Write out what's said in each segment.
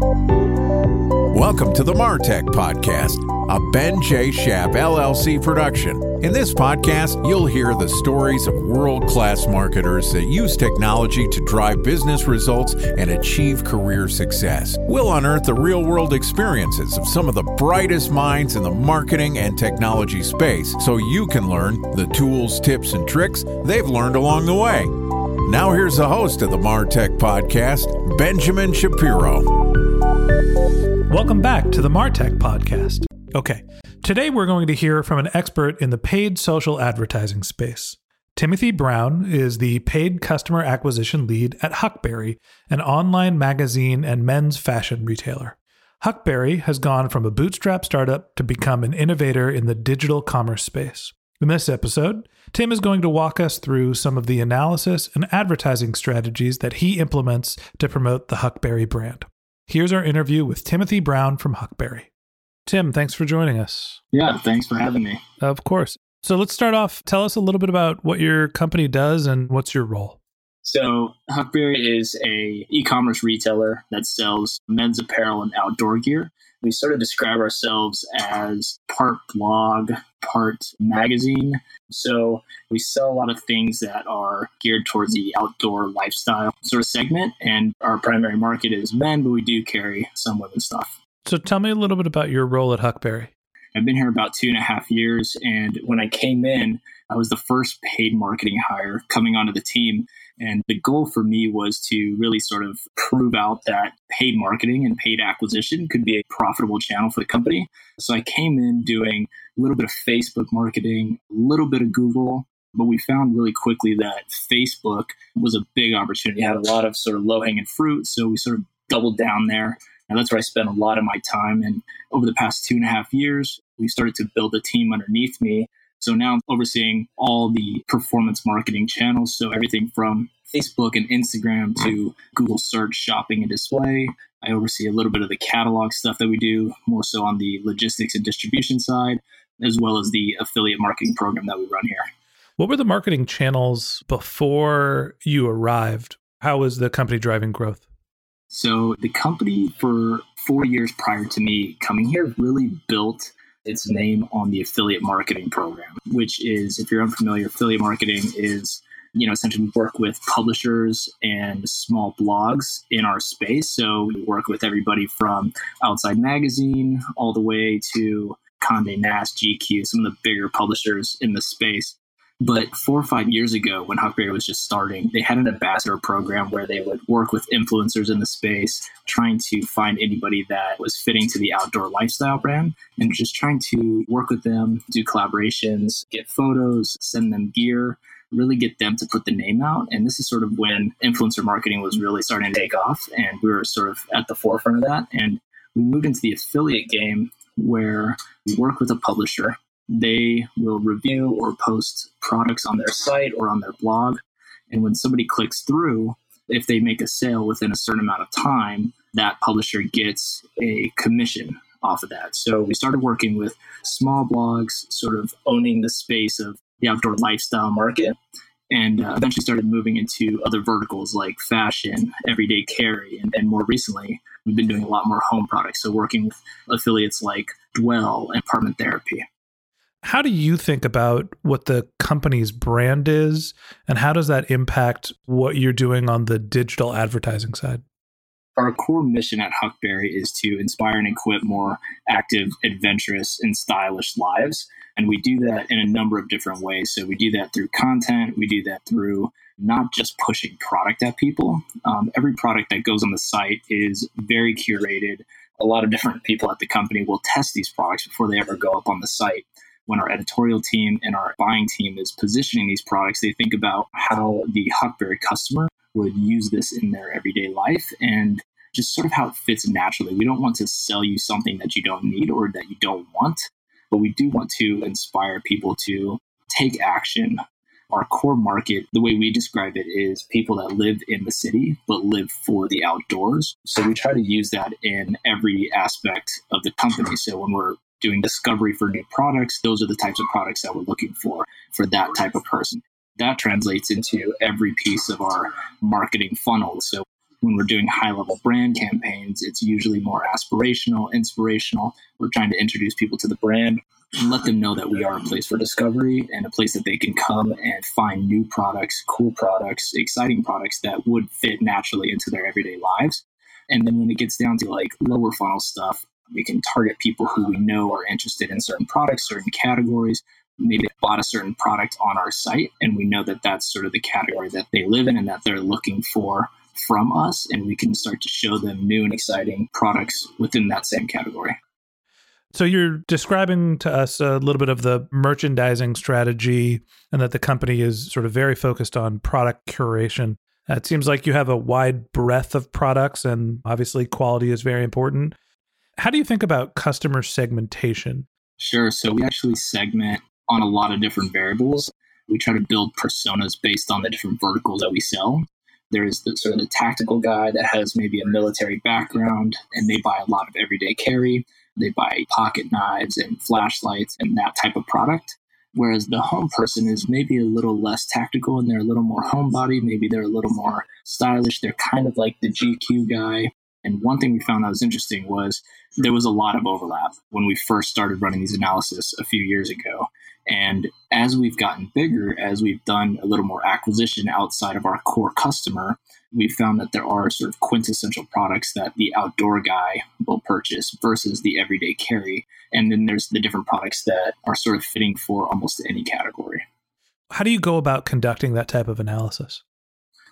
Welcome to the Martech Podcast, a Ben J. Shap LLC production. In this podcast, you'll hear the stories of world class marketers that use technology to drive business results and achieve career success. We'll unearth the real world experiences of some of the brightest minds in the marketing and technology space so you can learn the tools, tips, and tricks they've learned along the way. Now, here's the host of the Martech Podcast, Benjamin Shapiro. Welcome back to the Martech Podcast. Okay, today we're going to hear from an expert in the paid social advertising space. Timothy Brown is the paid customer acquisition lead at Huckberry, an online magazine and men's fashion retailer. Huckberry has gone from a bootstrap startup to become an innovator in the digital commerce space. In this episode, Tim is going to walk us through some of the analysis and advertising strategies that he implements to promote the Huckberry brand. Here's our interview with Timothy Brown from Huckberry. Tim, thanks for joining us. Yeah, thanks for having me. Of course. So let's start off. Tell us a little bit about what your company does and what's your role. So Huckberry is a e-commerce retailer that sells men's apparel and outdoor gear. We sort of describe ourselves as part blog, part magazine. So we sell a lot of things that are geared towards the outdoor lifestyle sort of segment. And our primary market is men, but we do carry some women's stuff. So tell me a little bit about your role at Huckberry. I've been here about two and a half years. And when I came in, I was the first paid marketing hire coming onto the team. And the goal for me was to really sort of prove out that paid marketing and paid acquisition could be a profitable channel for the company. So I came in doing a little bit of Facebook marketing, a little bit of Google, but we found really quickly that Facebook was a big opportunity. It had a lot of sort of low hanging fruit. So we sort of doubled down there. And that's where I spent a lot of my time. And over the past two and a half years, we started to build a team underneath me so now I'm overseeing all the performance marketing channels. So everything from Facebook and Instagram to Google search, shopping, and display. I oversee a little bit of the catalog stuff that we do, more so on the logistics and distribution side, as well as the affiliate marketing program that we run here. What were the marketing channels before you arrived? How was the company driving growth? So, the company for four years prior to me coming here really built its name on the affiliate marketing program, which is, if you're unfamiliar, affiliate marketing is you know essentially work with publishers and small blogs in our space. So we work with everybody from outside magazine all the way to conde nast gq some of the bigger publishers in the space but four or five years ago, when Huckberry was just starting, they had an ambassador program where they would work with influencers in the space, trying to find anybody that was fitting to the outdoor lifestyle brand and just trying to work with them, do collaborations, get photos, send them gear, really get them to put the name out. And this is sort of when influencer marketing was really starting to take off. And we were sort of at the forefront of that. And we moved into the affiliate game where we work with a publisher they will review or post products on their site or on their blog. And when somebody clicks through, if they make a sale within a certain amount of time, that publisher gets a commission off of that. So we started working with small blogs, sort of owning the space of the outdoor lifestyle market, and uh, eventually started moving into other verticals like fashion, everyday carry, and, and more recently, we've been doing a lot more home products. So working with affiliates like Dwell and Apartment Therapy. How do you think about what the company's brand is, and how does that impact what you're doing on the digital advertising side? Our core mission at Huckberry is to inspire and equip more active, adventurous, and stylish lives. And we do that in a number of different ways. So we do that through content, we do that through not just pushing product at people. Um, every product that goes on the site is very curated. A lot of different people at the company will test these products before they ever go up on the site when our editorial team and our buying team is positioning these products, they think about how the Huckberry customer would use this in their everyday life and just sort of how it fits naturally. We don't want to sell you something that you don't need or that you don't want, but we do want to inspire people to take action. Our core market, the way we describe it, is people that live in the city but live for the outdoors. So we try to use that in every aspect of the company. So when we're doing discovery for new products, those are the types of products that we're looking for for that type of person. That translates into every piece of our marketing funnel. So when we're doing high level brand campaigns, it's usually more aspirational, inspirational. We're trying to introduce people to the brand and let them know that we are a place for discovery and a place that they can come and find new products, cool products, exciting products that would fit naturally into their everyday lives. And then when it gets down to like lower funnel stuff, we can target people who we know are interested in certain products, certain categories. Maybe they bought a certain product on our site, and we know that that's sort of the category that they live in and that they're looking for from us. And we can start to show them new and exciting products within that same category. So you're describing to us a little bit of the merchandising strategy and that the company is sort of very focused on product curation. It seems like you have a wide breadth of products and obviously quality is very important. How do you think about customer segmentation? Sure. So we actually segment on a lot of different variables. We try to build personas based on the different verticals that we sell. There's the sort of the tactical guy that has maybe a military background and they buy a lot of everyday carry. They buy pocket knives and flashlights and that type of product. Whereas the home person is maybe a little less tactical and they're a little more homebody. Maybe they're a little more stylish. They're kind of like the GQ guy and one thing we found that was interesting was there was a lot of overlap when we first started running these analysis a few years ago. And as we've gotten bigger, as we've done a little more acquisition outside of our core customer, we found that there are sort of quintessential products that the outdoor guy will purchase versus the everyday carry. And then there's the different products that are sort of fitting for almost any category. How do you go about conducting that type of analysis?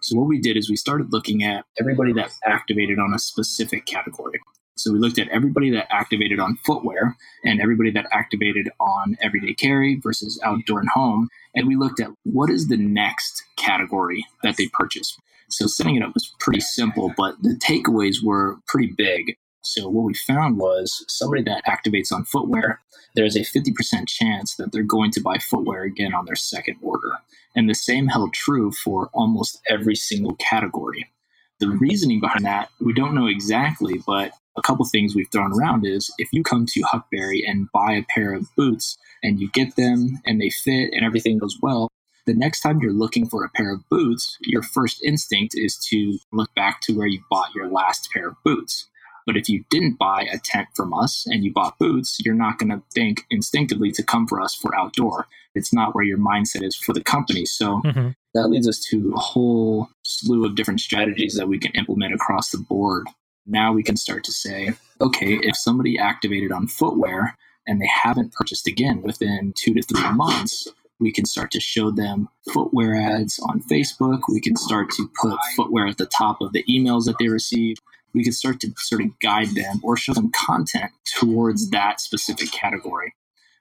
So what we did is we started looking at everybody that activated on a specific category. So we looked at everybody that activated on footwear and everybody that activated on everyday carry versus outdoor and home. And we looked at what is the next category that they purchase. So setting it up was pretty simple, but the takeaways were pretty big. So what we found was somebody that activates on footwear, there's a 50% chance that they're going to buy footwear again on their second order. And the same held true for almost every single category. The reasoning behind that, we don't know exactly, but a couple things we've thrown around is if you come to Huckberry and buy a pair of boots and you get them and they fit and everything goes well, the next time you're looking for a pair of boots, your first instinct is to look back to where you bought your last pair of boots. But if you didn't buy a tent from us and you bought boots, you're not going to think instinctively to come for us for outdoor. It's not where your mindset is for the company. So mm-hmm. that leads us to a whole slew of different strategies that we can implement across the board. Now we can start to say, okay, if somebody activated on footwear and they haven't purchased again within two to three months, we can start to show them footwear ads on Facebook. We can start to put footwear at the top of the emails that they receive we could start to sort of guide them or show them content towards that specific category.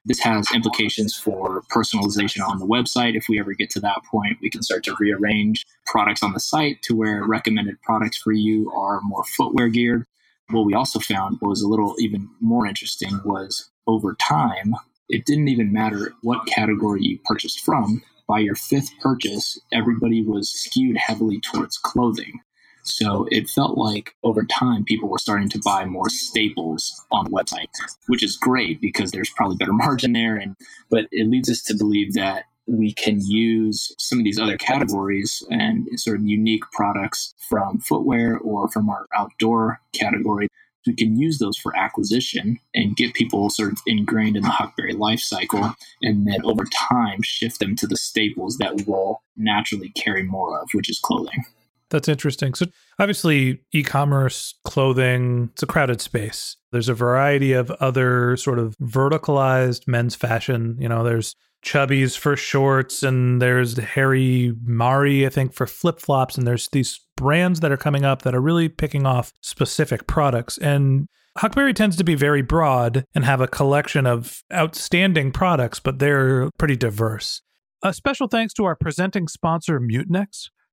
This has implications for personalization on the website. If we ever get to that point, we can start to rearrange products on the site to where recommended products for you are more footwear geared. What we also found was a little even more interesting was over time, it didn't even matter what category you purchased from. By your fifth purchase, everybody was skewed heavily towards clothing. So it felt like over time people were starting to buy more staples on the website, which is great because there's probably better margin there. And but it leads us to believe that we can use some of these other categories and sort of unique products from footwear or from our outdoor category. We can use those for acquisition and get people sort of ingrained in the Huckberry life cycle, and then over time shift them to the staples that will naturally carry more of, which is clothing. That's interesting. So, obviously, e commerce, clothing, it's a crowded space. There's a variety of other sort of verticalized men's fashion. You know, there's Chubbies for shorts, and there's Hari Mari, I think, for flip flops. And there's these brands that are coming up that are really picking off specific products. And Huckberry tends to be very broad and have a collection of outstanding products, but they're pretty diverse. A special thanks to our presenting sponsor, Mutinex.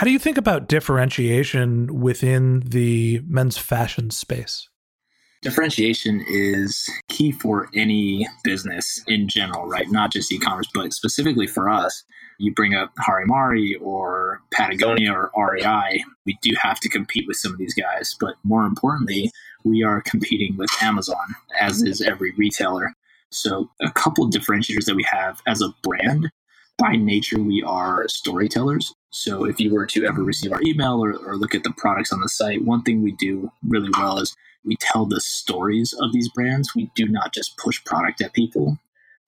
How do you think about differentiation within the men's fashion space? Differentiation is key for any business in general, right? Not just e commerce, but specifically for us. You bring up Hari Mari or Patagonia or REI, we do have to compete with some of these guys. But more importantly, we are competing with Amazon, as is every retailer. So, a couple of differentiators that we have as a brand by nature, we are storytellers. So if you were to ever receive our email or, or, look at the products on the site, one thing we do really well is we tell the stories of these brands. We do not just push product at people.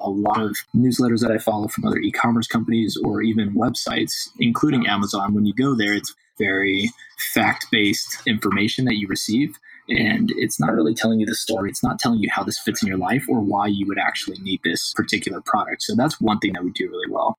A lot of newsletters that I follow from other e commerce companies or even websites, including Amazon, when you go there, it's very fact based information that you receive. And it's not really telling you the story. It's not telling you how this fits in your life or why you would actually need this particular product. So that's one thing that we do really well.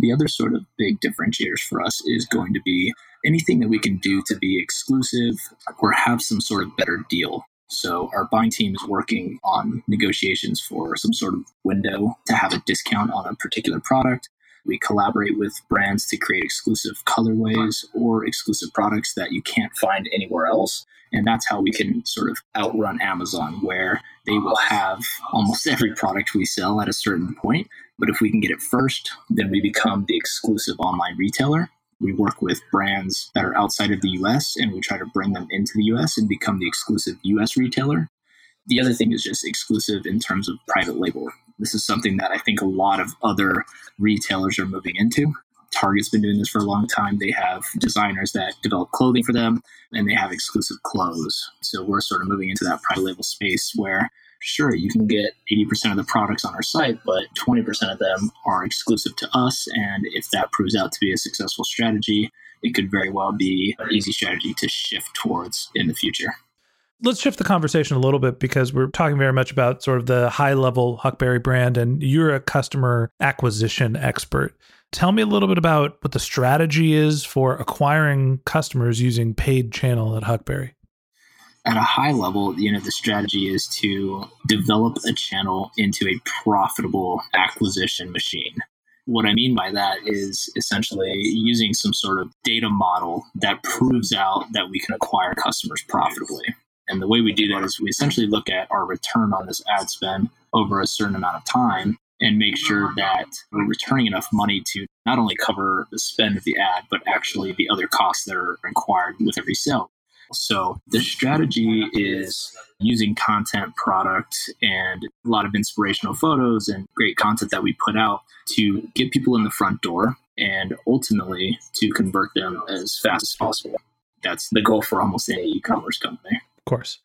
The other sort of big differentiators for us is going to be anything that we can do to be exclusive or have some sort of better deal. So our buying team is working on negotiations for some sort of window to have a discount on a particular product. We collaborate with brands to create exclusive colorways or exclusive products that you can't find anywhere else. And that's how we can sort of outrun Amazon, where they will have almost every product we sell at a certain point. But if we can get it first, then we become the exclusive online retailer. We work with brands that are outside of the US and we try to bring them into the US and become the exclusive US retailer. The other thing is just exclusive in terms of private label. This is something that I think a lot of other retailers are moving into. Target's been doing this for a long time. They have designers that develop clothing for them and they have exclusive clothes. So we're sort of moving into that private label space where sure, you can get 80% of the products on our site, but 20% of them are exclusive to us. And if that proves out to be a successful strategy, it could very well be an easy strategy to shift towards in the future. Let's shift the conversation a little bit because we're talking very much about sort of the high level Huckberry brand, and you're a customer acquisition expert. Tell me a little bit about what the strategy is for acquiring customers using paid channel at Huckberry. At a high level, you know, the strategy is to develop a channel into a profitable acquisition machine. What I mean by that is essentially using some sort of data model that proves out that we can acquire customers profitably. And the way we do that is we essentially look at our return on this ad spend over a certain amount of time and make sure that we're returning enough money to not only cover the spend of the ad, but actually the other costs that are required with every sale. So the strategy is using content, product, and a lot of inspirational photos and great content that we put out to get people in the front door and ultimately to convert them as fast as possible. That's the goal for almost any e commerce company. Of course.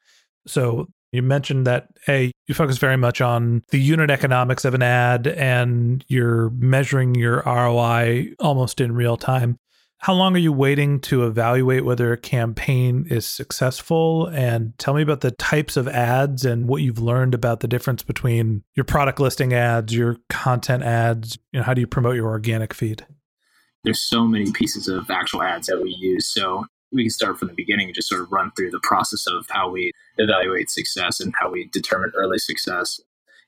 So you mentioned that A, you focus very much on the unit economics of an ad and you're measuring your ROI almost in real time. How long are you waiting to evaluate whether a campaign is successful? And tell me about the types of ads and what you've learned about the difference between your product listing ads, your content ads. You know, how do you promote your organic feed? There's so many pieces of actual ads that we use. So we can start from the beginning and just sort of run through the process of how we evaluate success and how we determine early success.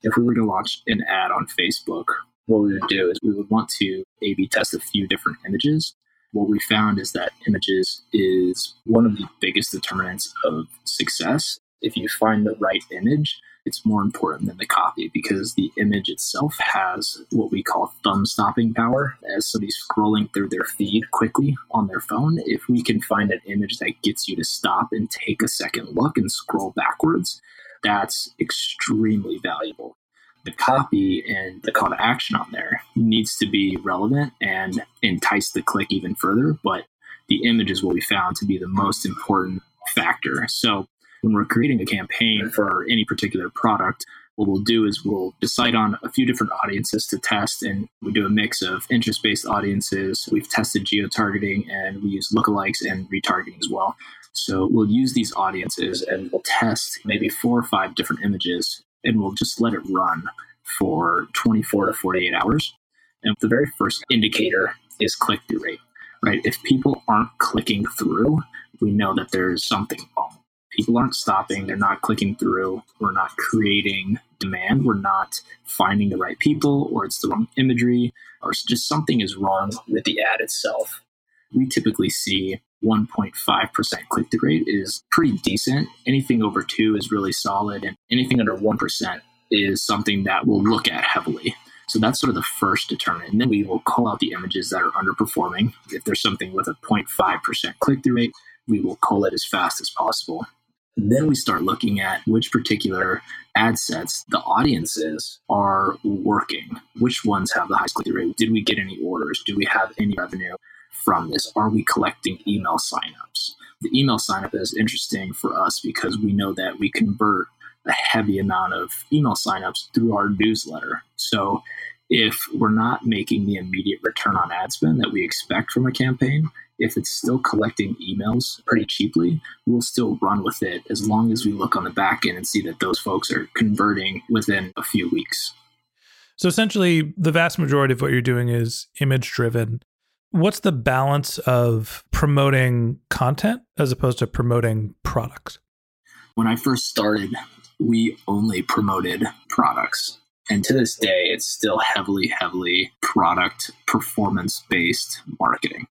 If we were to launch an ad on Facebook, what we would do is we would want to A B test a few different images. What we found is that images is one of the biggest determinants of success. If you find the right image, it's more important than the copy because the image itself has what we call thumb stopping power. As somebody's scrolling through their feed quickly on their phone, if we can find an image that gets you to stop and take a second look and scroll backwards, that's extremely valuable. The copy and the call to action on there needs to be relevant and entice the click even further, but the image is what we found to be the most important factor. So when we're creating a campaign for any particular product, what we'll do is we'll decide on a few different audiences to test, and we do a mix of interest based audiences. We've tested geo targeting and we use lookalikes and retargeting as well. So we'll use these audiences and we'll test maybe four or five different images and we'll just let it run for 24 to 48 hours. And the very first indicator is click through rate, right? If people aren't clicking through, we know that there's something wrong people aren't stopping, they're not clicking through, we're not creating demand, we're not finding the right people, or it's the wrong imagery, or just something is wrong with the ad itself. We typically see 1.5% click through rate is pretty decent. Anything over 2 is really solid, and anything under 1% is something that we'll look at heavily. So that's sort of the first determinant. And then we will call out the images that are underperforming. If there's something with a 0.5% click through rate, we will call it as fast as possible. Then we start looking at which particular ad sets the audiences are working. Which ones have the highest click rate? Did we get any orders? Do we have any revenue from this? Are we collecting email signups? The email signup is interesting for us because we know that we convert a heavy amount of email signups through our newsletter. So if we're not making the immediate return on ad spend that we expect from a campaign, if it's still collecting emails pretty cheaply, we'll still run with it as long as we look on the back end and see that those folks are converting within a few weeks. So essentially, the vast majority of what you're doing is image driven. What's the balance of promoting content as opposed to promoting products? When I first started, we only promoted products. And to this day, it's still heavily, heavily product performance based marketing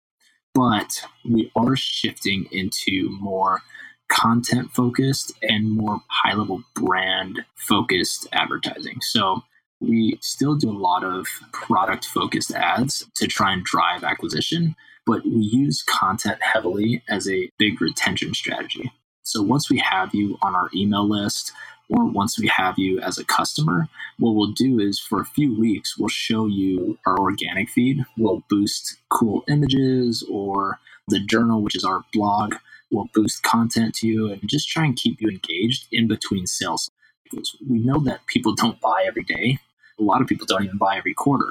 but we are shifting into more content focused and more high level brand focused advertising. So we still do a lot of product focused ads to try and drive acquisition, but we use content heavily as a big retention strategy. So once we have you on our email list, or once we have you as a customer, what we'll do is for a few weeks, we'll show you our organic feed. We'll boost cool images or the journal, which is our blog. We'll boost content to you and just try and keep you engaged in between sales. Because we know that people don't buy every day. A lot of people don't even buy every quarter.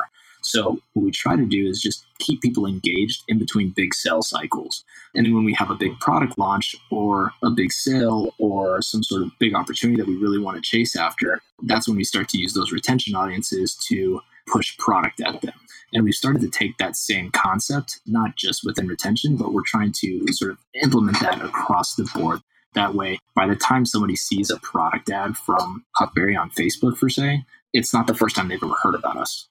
So what we try to do is just keep people engaged in between big sales cycles. And then when we have a big product launch or a big sale or some sort of big opportunity that we really want to chase after, that's when we start to use those retention audiences to push product at them. And we've started to take that same concept, not just within retention, but we're trying to sort of implement that across the board. That way, by the time somebody sees a product ad from Huckberry on Facebook, for say, it's not the first time they've ever heard about us.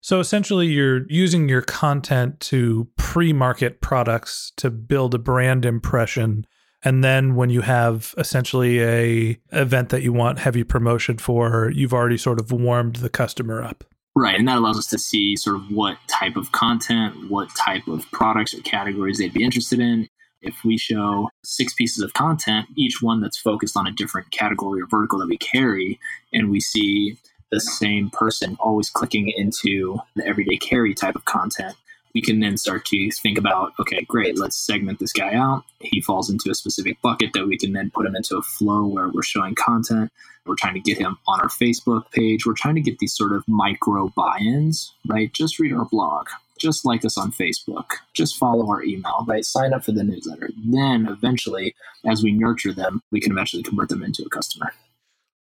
So essentially, you're using your content to pre market products to build a brand impression. And then when you have essentially a event that you want heavy promotion for, you've already sort of warmed the customer up. Right. And that allows us to see sort of what type of content, what type of products or categories they'd be interested in. If we show six pieces of content, each one that's focused on a different category or vertical that we carry, and we see the same person always clicking into the everyday carry type of content, we can then start to think about okay, great, let's segment this guy out. He falls into a specific bucket that we can then put him into a flow where we're showing content. We're trying to get him on our Facebook page. We're trying to get these sort of micro buy ins, right? Just read our blog, just like us on Facebook, just follow our email, right? Sign up for the newsletter. Then eventually, as we nurture them, we can eventually convert them into a customer.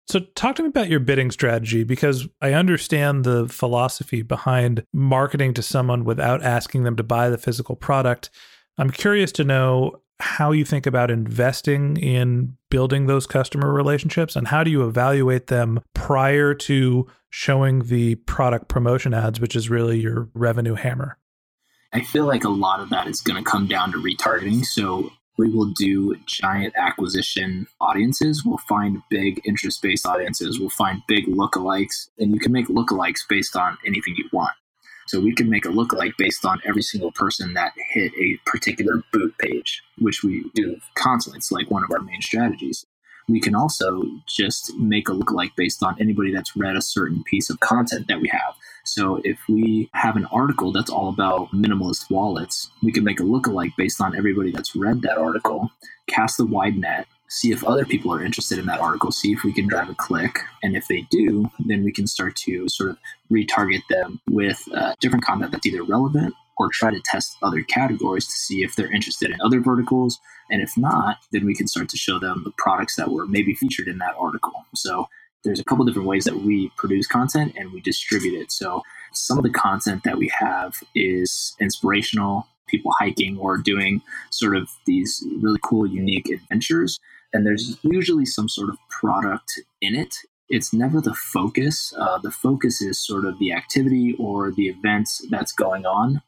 So, talk to me about your bidding strategy because I understand the philosophy behind marketing to someone without asking them to buy the physical product. I'm curious to know how you think about investing in building those customer relationships and how do you evaluate them prior to showing the product promotion ads, which is really your revenue hammer? I feel like a lot of that is going to come down to retargeting. So we will do giant acquisition audiences. We'll find big interest based audiences. We'll find big lookalikes. And you can make lookalikes based on anything you want. So we can make a lookalike based on every single person that hit a particular boot page, which we do constantly. It's like one of our main strategies. We can also just make a lookalike based on anybody that's read a certain piece of content that we have. So if we have an article that's all about minimalist wallets, we can make a lookalike based on everybody that's read that article, cast the wide net, see if other people are interested in that article, see if we can drive a click. And if they do, then we can start to sort of retarget them with uh, different content that's either relevant or try to test other categories to see if they're interested in other verticals. And if not, then we can start to show them the products that were maybe featured in that article. So there's a couple different ways that we produce content and we distribute it. So some of the content that we have is inspirational, people hiking or doing sort of these really cool, unique adventures. And there's usually some sort of product in it. It's never the focus. Uh, the focus is sort of the activity or the events that's going on.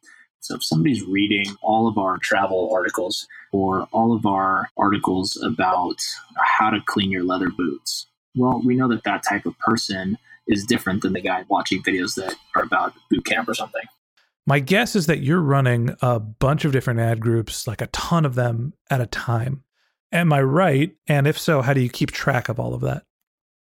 So if somebody's reading all of our travel articles or all of our articles about how to clean your leather boots, well, we know that that type of person is different than the guy watching videos that are about boot camp or something. My guess is that you're running a bunch of different ad groups, like a ton of them at a time. Am I right? And if so, how do you keep track of all of that?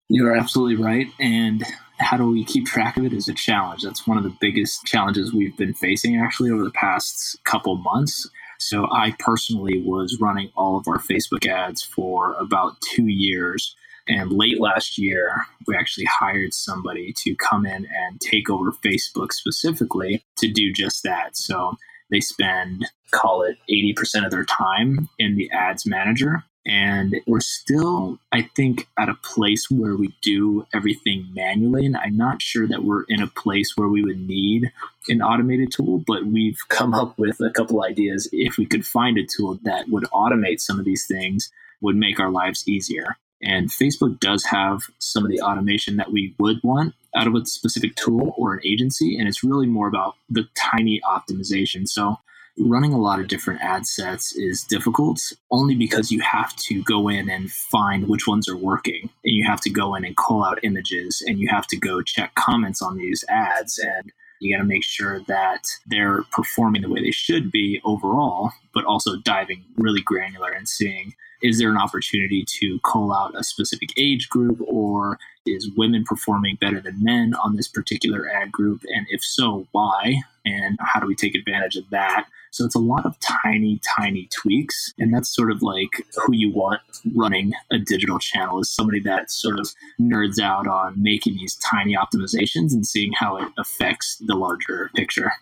You are absolutely right. And how do we keep track of it is a challenge. That's one of the biggest challenges we've been facing actually over the past couple months. So I personally was running all of our Facebook ads for about two years and late last year, we actually hired somebody to come in and take over Facebook specifically to do just that. So they spend, call it 80% of their time in the ads manager. And we're still, I think, at a place where we do everything manually. And I'm not sure that we're in a place where we would need an automated tool, but we've come up with a couple ideas. If we could find a tool that would automate some of these things, would make our lives easier. And Facebook does have some of the automation that we would want out of a specific tool or an agency. And it's really more about the tiny optimization. So running a lot of different ad sets is difficult only because you have to go in and find which ones are working. And you have to go in and call out images and you have to go check comments on these ads and you got to make sure that they're performing the way they should be overall but also diving really granular and seeing is there an opportunity to call out a specific age group or is women performing better than men on this particular ad group? And if so why? And how do we take advantage of that? So it's a lot of tiny tiny tweaks and that's sort of like who you want running a digital channel is somebody that sort of nerds out on making these tiny optimizations and seeing how it affects the larger picture.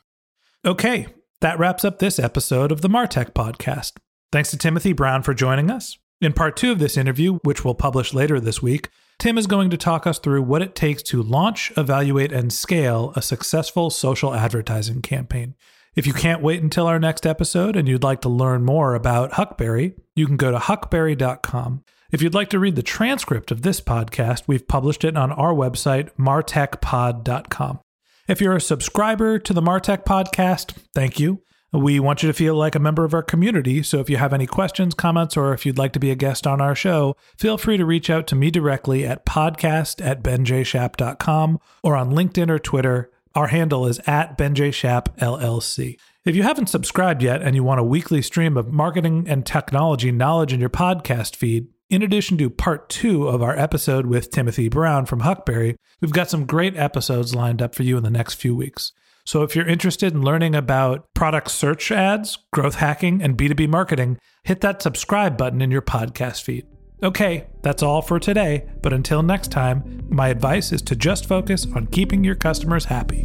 Okay that wraps up this episode of the martech podcast Thanks to Timothy Brown for joining us. In part two of this interview, which we'll publish later this week, Tim is going to talk us through what it takes to launch, evaluate, and scale a successful social advertising campaign. If you can't wait until our next episode and you'd like to learn more about Huckberry, you can go to huckberry.com. If you'd like to read the transcript of this podcast, we've published it on our website, martechpod.com. If you're a subscriber to the Martech podcast, thank you. We want you to feel like a member of our community, so if you have any questions, comments, or if you'd like to be a guest on our show, feel free to reach out to me directly at podcast at benjshap.com or on LinkedIn or Twitter, Our handle is at BenJShap LLC. If you haven't subscribed yet and you want a weekly stream of marketing and technology knowledge in your podcast feed, in addition to part two of our episode with Timothy Brown from Huckberry, we've got some great episodes lined up for you in the next few weeks. So if you're interested in learning about product search ads, growth hacking, and B2B marketing, hit that subscribe button in your podcast feed. Okay, that's all for today, but until next time, my advice is to just focus on keeping your customers happy.